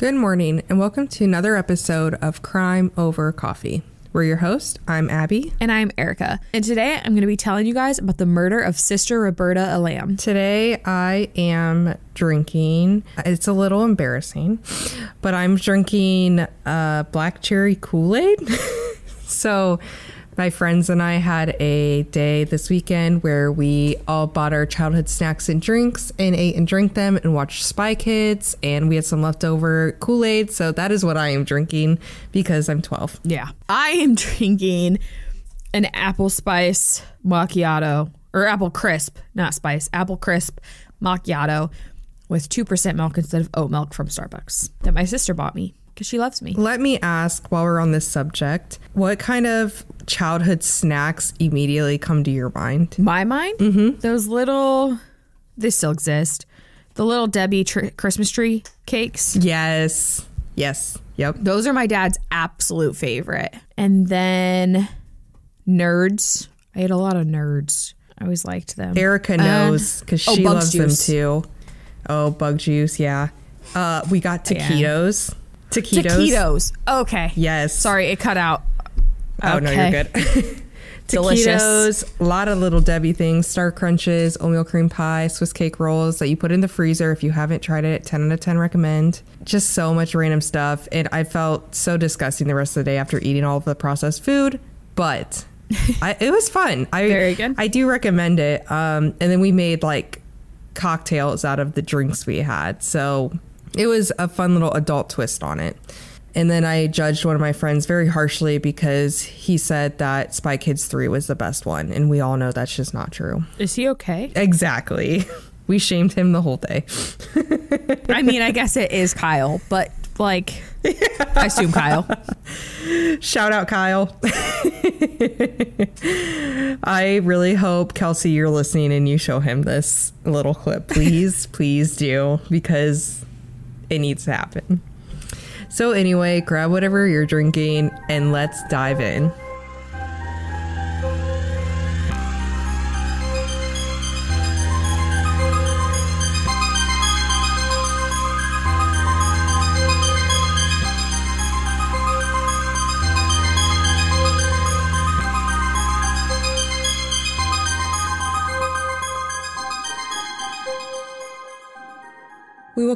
Good morning, and welcome to another episode of Crime Over Coffee. We're your host. I'm Abby. And I'm Erica. And today I'm going to be telling you guys about the murder of Sister Roberta Elam. Today I am drinking, it's a little embarrassing, but I'm drinking uh, black cherry Kool Aid. so my friends and I had a day this weekend where we all bought our childhood snacks and drinks and ate and drank them and watched Spy Kids. And we had some leftover Kool Aid. So that is what I am drinking because I'm 12. Yeah. I am drinking an apple spice macchiato or apple crisp, not spice, apple crisp macchiato with 2% milk instead of oat milk from Starbucks that my sister bought me because she loves me. Let me ask while we're on this subject, what kind of childhood snacks immediately come to your mind? My mind? Mm-hmm. Those little, they still exist. The little Debbie tr- Christmas tree cakes. Yes. Yes. Yep. Those are my dad's absolute favorite. And then nerds. I ate a lot of nerds. I always liked them. Erica knows because oh, she Bug loves Juice. them too. Oh, bug juice. Yeah. Uh, we got Yeah. Taquitos. Taquitos. Okay. Yes. Sorry, it cut out. Oh no, you're good. Delicious. Taquitos, a lot of little Debbie things, Star Crunches, oatmeal cream pie, Swiss cake rolls that you put in the freezer. If you haven't tried it, 10 out of 10 recommend. Just so much random stuff. And I felt so disgusting the rest of the day after eating all of the processed food, but I, it was fun. I, Very good. I do recommend it. Um, and then we made like cocktails out of the drinks we had. So it was a fun little adult twist on it. And then I judged one of my friends very harshly because he said that Spy Kids 3 was the best one. And we all know that's just not true. Is he okay? Exactly. We shamed him the whole day. I mean, I guess it is Kyle, but like, I assume Kyle. Shout out, Kyle. I really hope, Kelsey, you're listening and you show him this little clip. Please, please do because it needs to happen. So, anyway, grab whatever you're drinking and let's dive in.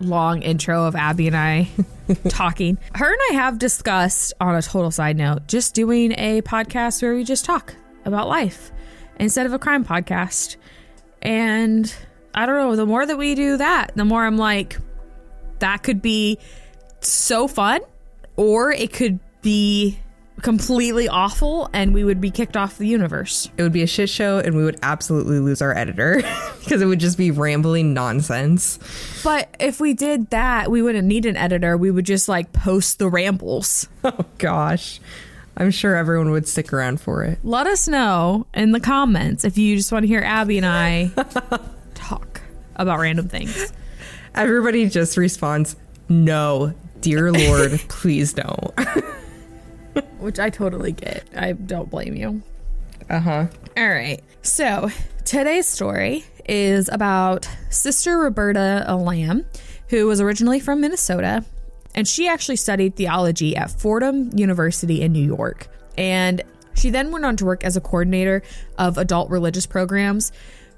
long intro of Abby and I talking. Her and I have discussed, on a total side note, just doing a podcast where we just talk about life instead of a crime podcast. And I don't know, the more that we do that, the more I'm like, that could be so fun, or it could be completely awful and we would be kicked off the universe. It would be a shit show and we would absolutely lose our editor because it would just be rambling nonsense. But if we did that, we wouldn't need an editor. We would just like post the rambles. Oh gosh. I'm sure everyone would stick around for it. Let us know in the comments if you just want to hear Abby and I talk about random things. Everybody just responds, No, dear Lord, please don't. Which I totally get. I don't blame you. Uh huh. All right. So today's story is about Sister Roberta Elam, who was originally from Minnesota, and she actually studied theology at Fordham University in New York. And she then went on to work as a coordinator of adult religious programs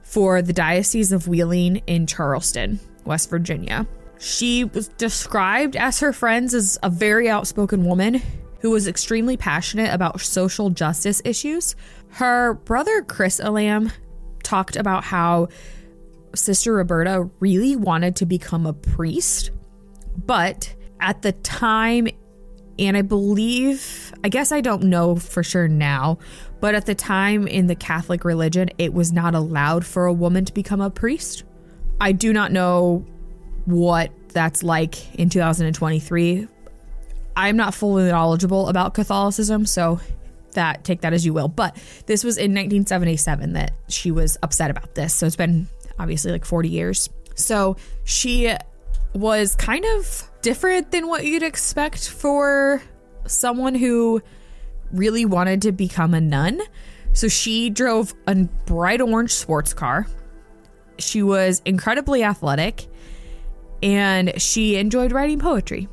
for the Diocese of Wheeling in Charleston, West Virginia. She was described as her friends as a very outspoken woman who was extremely passionate about social justice issues. Her brother Chris Elam talked about how Sister Roberta really wanted to become a priest, but at the time, and I believe, I guess I don't know for sure now, but at the time in the Catholic religion, it was not allowed for a woman to become a priest. I do not know what that's like in 2023. I'm not fully knowledgeable about Catholicism, so that take that as you will. But this was in 1977 that she was upset about this. So it's been obviously like 40 years. So she was kind of different than what you'd expect for someone who really wanted to become a nun. So she drove a bright orange sports car. She was incredibly athletic and she enjoyed writing poetry,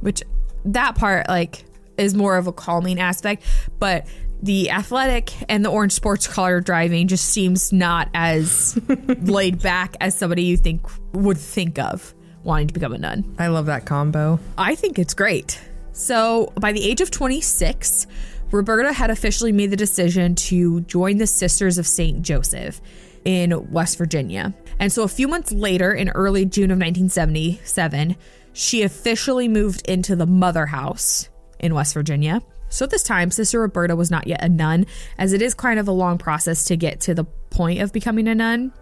which that part like is more of a calming aspect, but the athletic and the orange sports car driving just seems not as laid back as somebody you think would think of wanting to become a nun. I love that combo. I think it's great. So, by the age of 26, Roberta had officially made the decision to join the Sisters of St. Joseph in West Virginia. And so, a few months later, in early June of 1977, she officially moved into the Mother House in West Virginia. So, at this time, Sister Roberta was not yet a nun, as it is kind of a long process to get to the point of becoming a nun.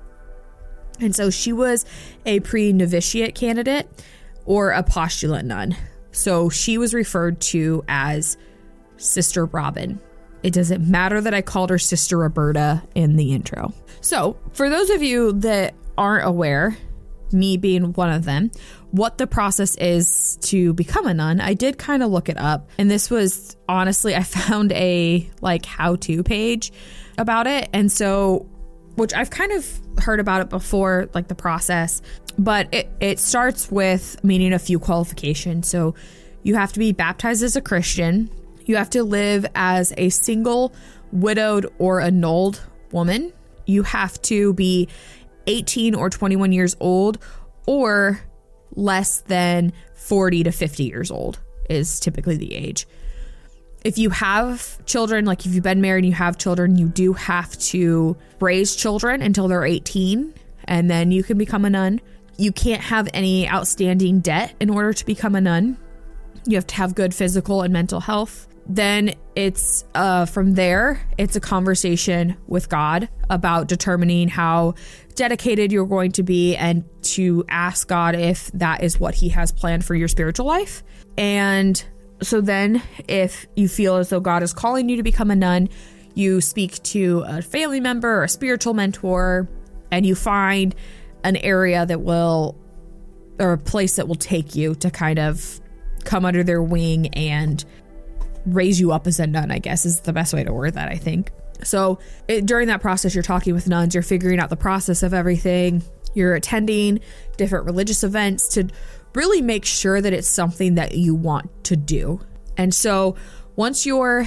And so, she was a pre novitiate candidate or a postulant nun. So she was referred to as Sister Robin. It doesn't matter that I called her Sister Roberta in the intro. So, for those of you that aren't aware, me being one of them, what the process is to become a nun, I did kind of look it up. And this was honestly, I found a like how to page about it. And so, which I've kind of heard about it before, like the process, but it, it starts with meeting a few qualifications. So you have to be baptized as a Christian, you have to live as a single, widowed, or annulled woman, you have to be 18 or 21 years old, or less than 40 to 50 years old is typically the age. If you have children, like if you've been married and you have children, you do have to raise children until they're 18 and then you can become a nun. You can't have any outstanding debt in order to become a nun. You have to have good physical and mental health. Then it's uh, from there, it's a conversation with God about determining how dedicated you're going to be and to ask God if that is what He has planned for your spiritual life. And so then, if you feel as though God is calling you to become a nun, you speak to a family member or a spiritual mentor, and you find an area that will, or a place that will take you to kind of come under their wing and raise you up as a nun, I guess is the best way to word that, I think. So it, during that process, you're talking with nuns, you're figuring out the process of everything, you're attending different religious events to really make sure that it's something that you want to do. And so once you're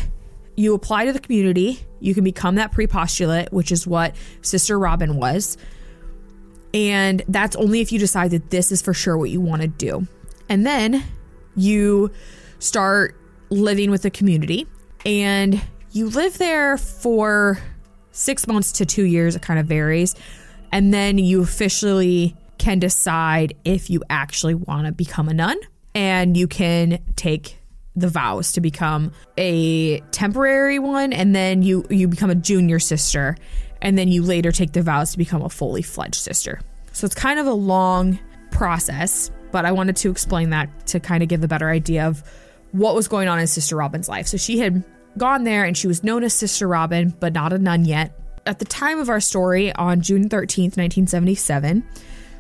you apply to the community, you can become that pre-postulate, which is what Sister Robin was. And that's only if you decide that this is for sure what you want to do. And then you start living with the community and you live there for six months to two years. It kind of varies. And then you officially can decide if you actually want to become a nun and you can take the vows to become a temporary one and then you you become a junior sister and then you later take the vows to become a fully fledged sister. So it's kind of a long process, but I wanted to explain that to kind of give a better idea of what was going on in Sister Robin's life. So she had gone there and she was known as Sister Robin, but not a nun yet. At the time of our story, on June 13th, 1977,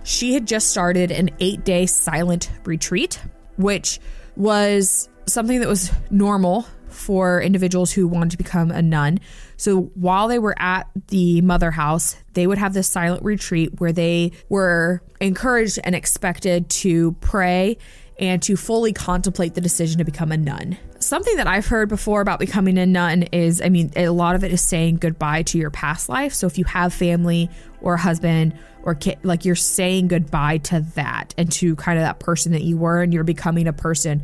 she had just started an eight day silent retreat, which was something that was normal for individuals who wanted to become a nun. So while they were at the mother house, they would have this silent retreat where they were encouraged and expected to pray and to fully contemplate the decision to become a nun. Something that I've heard before about becoming a nun is I mean, a lot of it is saying goodbye to your past life. So if you have family or a husband or kid, like you're saying goodbye to that and to kind of that person that you were, and you're becoming a person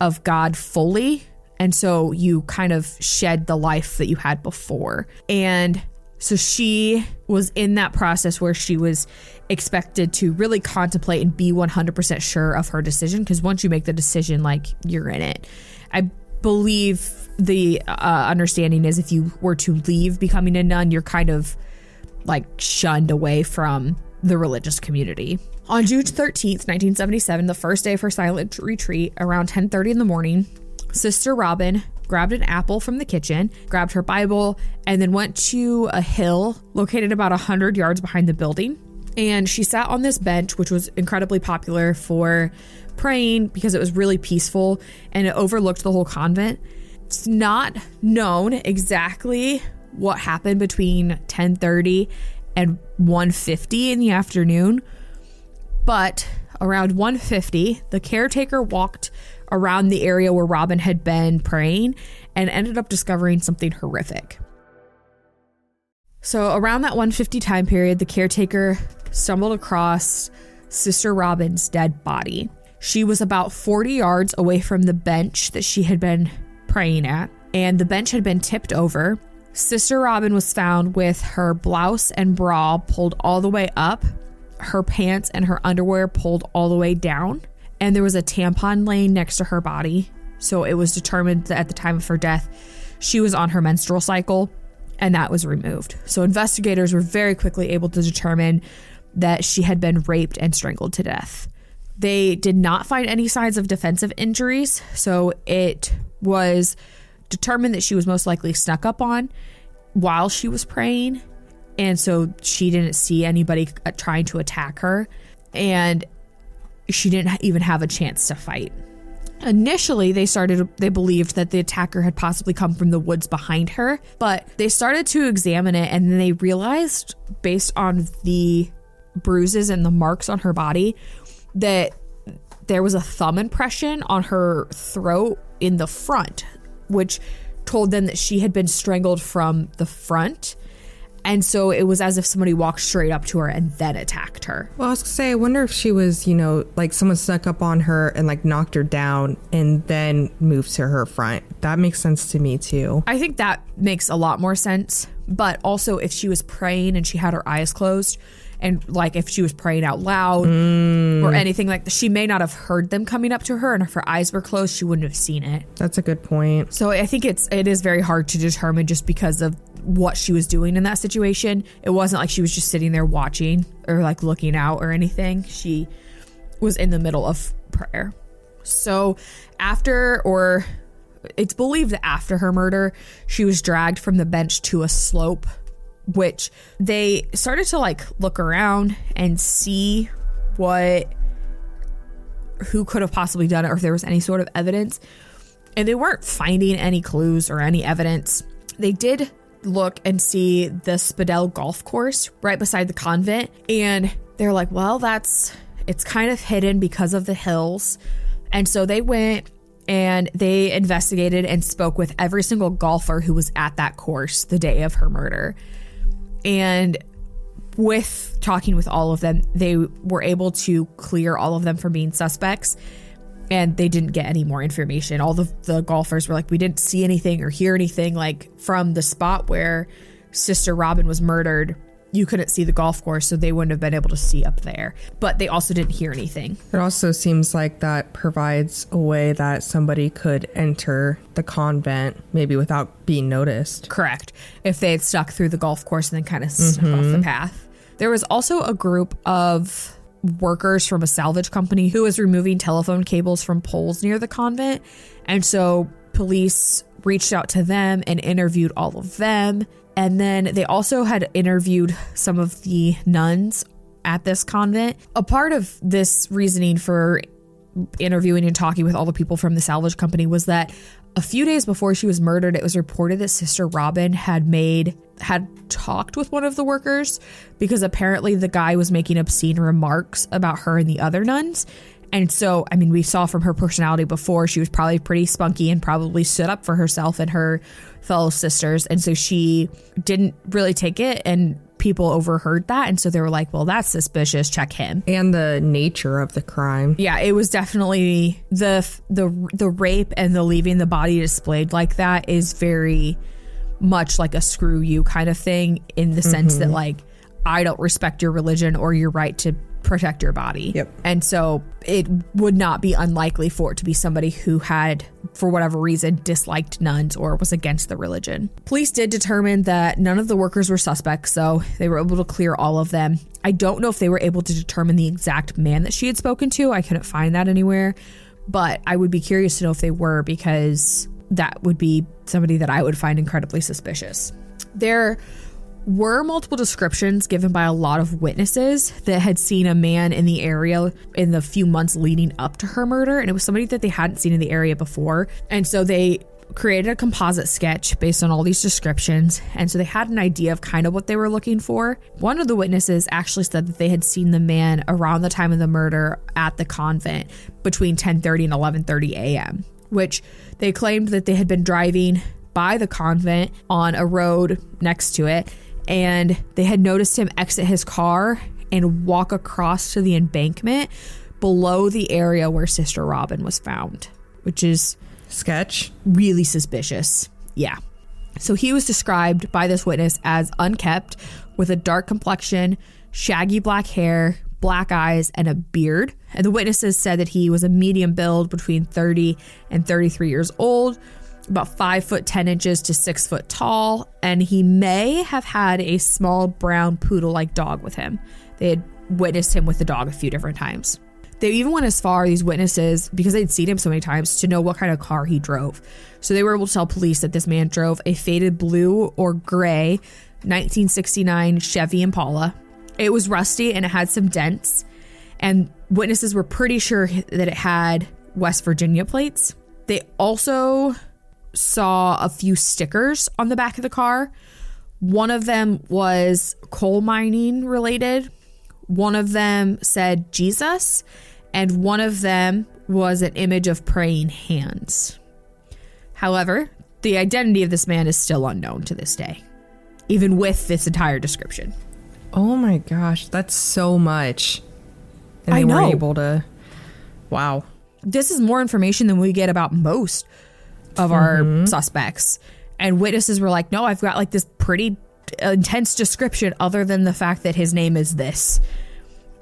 of God fully. And so you kind of shed the life that you had before. And so she was in that process where she was expected to really contemplate and be 100% sure of her decision because once you make the decision, like you're in it. I believe the uh, understanding is if you were to leave becoming a nun, you're kind of like shunned away from the religious community. On June 13th, 1977, the first day of her silent retreat, around 10:30 in the morning, Sister Robin grabbed an apple from the kitchen, grabbed her Bible, and then went to a hill located about 100 yards behind the building. And she sat on this bench, which was incredibly popular for praying because it was really peaceful and it overlooked the whole convent. It's not known exactly what happened between 10:30 and 150 in the afternoon, but around 150, the caretaker walked around the area where Robin had been praying and ended up discovering something horrific. So around that 150 time period, the caretaker stumbled across Sister Robin's dead body. She was about 40 yards away from the bench that she had been praying at, and the bench had been tipped over. Sister Robin was found with her blouse and bra pulled all the way up, her pants and her underwear pulled all the way down, and there was a tampon laying next to her body. So it was determined that at the time of her death, she was on her menstrual cycle, and that was removed. So investigators were very quickly able to determine that she had been raped and strangled to death. They did not find any signs of defensive injuries, so it was determined that she was most likely snuck up on while she was praying. And so she didn't see anybody uh, trying to attack her. And she didn't even have a chance to fight. Initially, they started, they believed that the attacker had possibly come from the woods behind her, but they started to examine it and then they realized, based on the bruises and the marks on her body, that there was a thumb impression on her throat in the front, which told them that she had been strangled from the front. And so it was as if somebody walked straight up to her and then attacked her. Well, I was gonna say, I wonder if she was, you know, like someone snuck up on her and like knocked her down and then moved to her front. That makes sense to me too. I think that makes a lot more sense. But also, if she was praying and she had her eyes closed, and like if she was praying out loud or mm. anything like that, she may not have heard them coming up to her, and if her eyes were closed, she wouldn't have seen it. That's a good point. So I think it's it is very hard to determine just because of what she was doing in that situation. It wasn't like she was just sitting there watching or like looking out or anything. She was in the middle of prayer. So after or it's believed that after her murder, she was dragged from the bench to a slope which they started to like look around and see what who could have possibly done it or if there was any sort of evidence and they weren't finding any clues or any evidence they did look and see the Speidel golf course right beside the convent and they're like well that's it's kind of hidden because of the hills. And so they went and they investigated and spoke with every single golfer who was at that course the day of her murder. And with talking with all of them, they were able to clear all of them from being suspects and they didn't get any more information. All the, the golfers were like, we didn't see anything or hear anything like from the spot where Sister Robin was murdered. You couldn't see the golf course, so they wouldn't have been able to see up there. But they also didn't hear anything. It also seems like that provides a way that somebody could enter the convent maybe without being noticed. Correct. If they had stuck through the golf course and then kind of snuck off the mm-hmm. path. There was also a group of workers from a salvage company who was removing telephone cables from poles near the convent. And so police reached out to them and interviewed all of them. And then they also had interviewed some of the nuns at this convent. A part of this reasoning for interviewing and talking with all the people from the salvage company was that a few days before she was murdered, it was reported that Sister Robin had made had talked with one of the workers because apparently the guy was making obscene remarks about her and the other nuns. And so, I mean, we saw from her personality before, she was probably pretty spunky and probably stood up for herself and her fellow sisters. And so she didn't really take it, and people overheard that. And so they were like, well, that's suspicious. Check him. And the nature of the crime. Yeah, it was definitely the the the rape and the leaving the body displayed like that is very much like a screw you kind of thing in the sense that mm-hmm. like I don't respect your religion or your right to protect your body. Yep. And so it would not be unlikely for it to be somebody who had, for whatever reason, disliked nuns or was against the religion. Police did determine that none of the workers were suspects, so they were able to clear all of them. I don't know if they were able to determine the exact man that she had spoken to. I couldn't find that anywhere. but I would be curious to know if they were because that would be somebody that I would find incredibly suspicious. There were multiple descriptions given by a lot of witnesses that had seen a man in the area in the few months leading up to her murder, and it was somebody that they hadn't seen in the area before. And so they created a composite sketch based on all these descriptions, and so they had an idea of kind of what they were looking for. One of the witnesses actually said that they had seen the man around the time of the murder at the convent between 10:30 and 11:30 a.m., which they claimed that they had been driving by the convent on a road next to it and they had noticed him exit his car and walk across to the embankment below the area where Sister Robin was found, which is Sketch. really suspicious. Yeah. So he was described by this witness as unkept, with a dark complexion, shaggy black hair, black eyes, and a beard. And the witnesses said that he was a medium build between 30 and 33 years old, about five foot 10 inches to six foot tall, and he may have had a small brown poodle like dog with him. They had witnessed him with the dog a few different times. They even went as far, these witnesses, because they'd seen him so many times, to know what kind of car he drove. So they were able to tell police that this man drove a faded blue or gray 1969 Chevy Impala. It was rusty and it had some dents, and witnesses were pretty sure that it had West Virginia plates. They also saw a few stickers on the back of the car. One of them was coal mining related, one of them said Jesus, and one of them was an image of praying hands. However, the identity of this man is still unknown to this day, even with this entire description. Oh my gosh, that's so much. And I they know. weren't able to. Wow. This is more information than we get about most of our suspects. And witnesses were like, no, I've got like this pretty intense description, other than the fact that his name is this.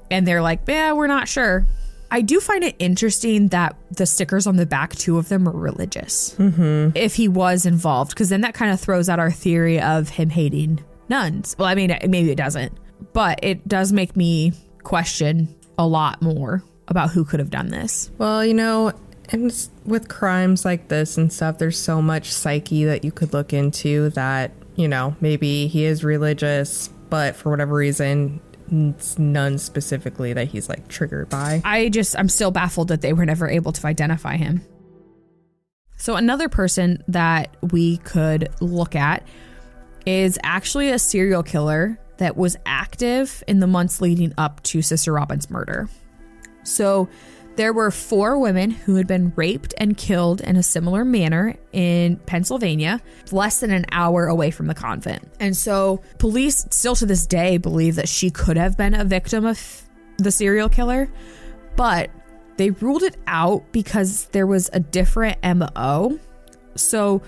And they're like, yeah, we're not sure. I do find it interesting that the stickers on the back, two of them are religious. Mm-hmm. If he was involved, because then that kind of throws out our theory of him hating nuns. Well, I mean, maybe it doesn't, but it does make me question a lot more about who could have done this. Well, you know, and with crimes like this and stuff, there's so much psyche that you could look into that, you know, maybe he is religious, but for whatever reason, it's none specifically that he's like triggered by. I just, I'm still baffled that they were never able to identify him. So, another person that we could look at is actually a serial killer that was active in the months leading up to Sister Robin's murder. So, there were four women who had been raped and killed in a similar manner in Pennsylvania, less than an hour away from the convent. And so, police still to this day believe that she could have been a victim of the serial killer, but they ruled it out because there was a different MO. So,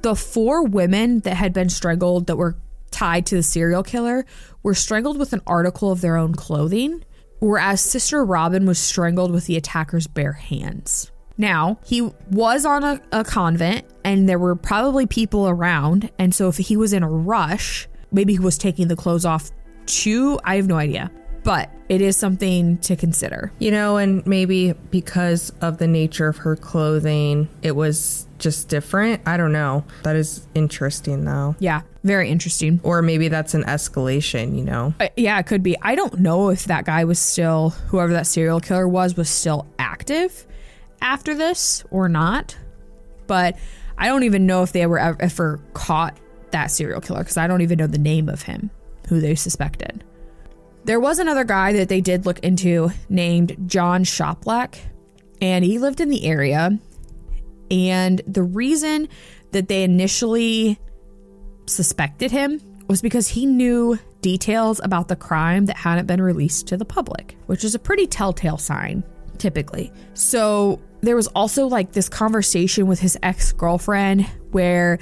the four women that had been strangled that were tied to the serial killer were strangled with an article of their own clothing, whereas Sister Robin was strangled with the attacker's bare hands. Now, he was on a, a convent and there were probably people around. And so, if he was in a rush, maybe he was taking the clothes off too. I have no idea. But it is something to consider. You know, and maybe because of the nature of her clothing, it was just different. I don't know. That is interesting though. Yeah, very interesting. Or maybe that's an escalation, you know? Uh, yeah, it could be. I don't know if that guy was still, whoever that serial killer was, was still active after this or not. But I don't even know if they were ever, ever caught that serial killer because I don't even know the name of him, who they suspected. There was another guy that they did look into named John Shoplack, and he lived in the area. And the reason that they initially suspected him was because he knew details about the crime that hadn't been released to the public, which is a pretty telltale sign, typically. So there was also like this conversation with his ex girlfriend where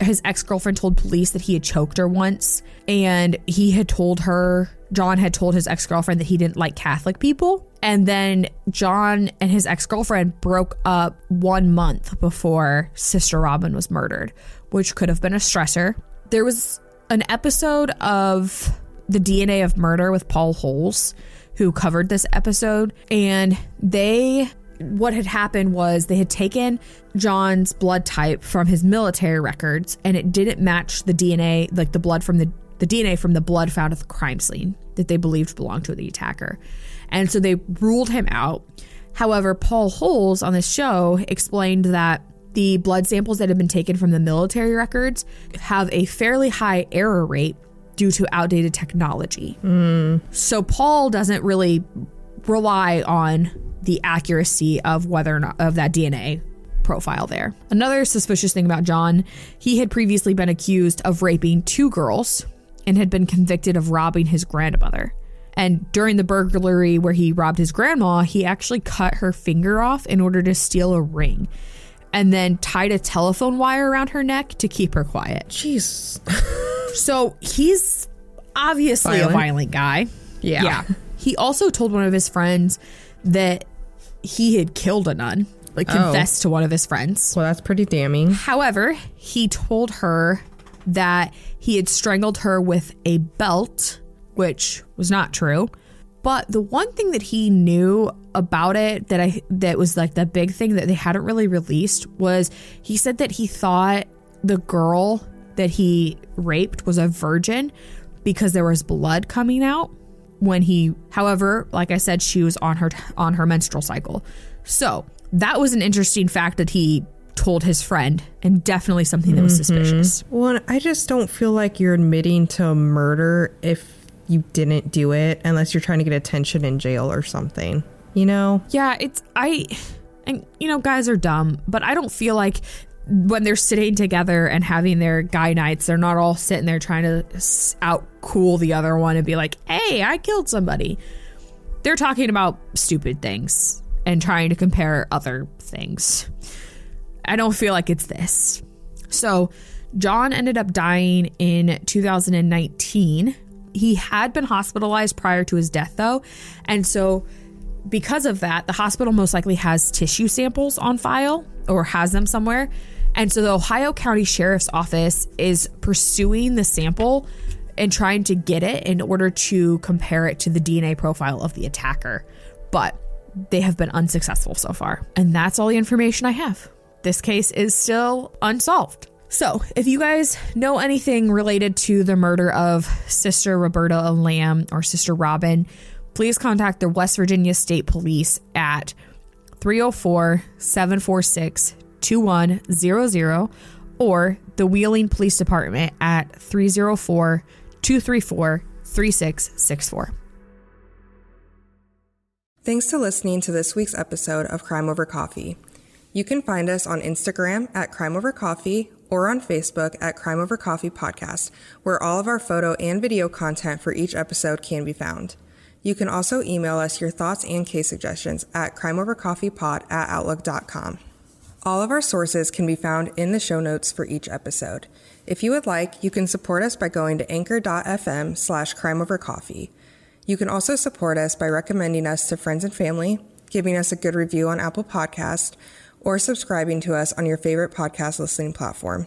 his ex girlfriend told police that he had choked her once, and he had told her, John had told his ex girlfriend that he didn't like Catholic people. And then John and his ex girlfriend broke up one month before Sister Robin was murdered, which could have been a stressor. There was an episode of The DNA of Murder with Paul Holes, who covered this episode, and they what had happened was they had taken John's blood type from his military records and it didn't match the DNA, like the blood from the the DNA from the blood found at the crime scene that they believed belonged to the attacker. And so they ruled him out. However, Paul Holes on this show explained that the blood samples that have been taken from the military records have a fairly high error rate due to outdated technology. Hmm. So Paul doesn't really rely on the accuracy of whether or not of that DNA profile there. Another suspicious thing about John, he had previously been accused of raping two girls and had been convicted of robbing his grandmother. And during the burglary where he robbed his grandma, he actually cut her finger off in order to steal a ring and then tied a telephone wire around her neck to keep her quiet. Jeez. So he's obviously Violent. a violent guy. Yeah. Yeah. He also told one of his friends that he had killed a nun, like Oh. confessed to one of his friends. Well, that's pretty damning. However, he told her that he had strangled her with a belt, which was not true. But the one thing that he knew about it that I that was like the big thing that they hadn't really released was he said that he thought the girl that he raped was a virgin because there was blood coming out when he however like i said she was on her on her menstrual cycle so that was an interesting fact that he told his friend and definitely something that was mm-hmm. suspicious Well, I just don't feel like you're admitting to murder if you didn't do it, unless you're trying to get attention in jail or something. You know? yeah it's i and you know guys are dumb but i don't feel like when they're sitting together and having their guy nights they're not all sitting there trying to out cool the other one and be like hey i killed somebody they're talking about stupid things and trying to compare other things I don't feel like it's this. So, John ended up dying in 2019. He had been hospitalized prior to his death, though. And so, because of that, the hospital most likely has tissue samples on file or has them somewhere. And so, the Ohio County Sheriff's Office is pursuing the sample and trying to get it in order to compare it to the DNA profile of the attacker. But they have been unsuccessful so far. And that's all the information I have. This case is still unsolved. So, if you guys know anything related to the murder of Sister Roberta Elam or Sister Robin, please contact the West Virginia State Police at 304 746 2100 or the Wheeling Police Department at 304 234 3664. Thanks to listening to this week's episode of Crime Over Coffee. You can find us on Instagram at Crime Over Coffee or on Facebook at Crime Over Coffee Podcast, where all of our photo and video content for each episode can be found. You can also email us your thoughts and case suggestions at crimeovercoffeepod at outlook.com. All of our sources can be found in the show notes for each episode. If you would like, you can support us by going to anchor.fm slash crimeovercoffee. You can also support us by recommending us to friends and family, giving us a good review on Apple Podcast, or subscribing to us on your favorite podcast listening platform.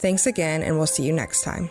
Thanks again, and we'll see you next time.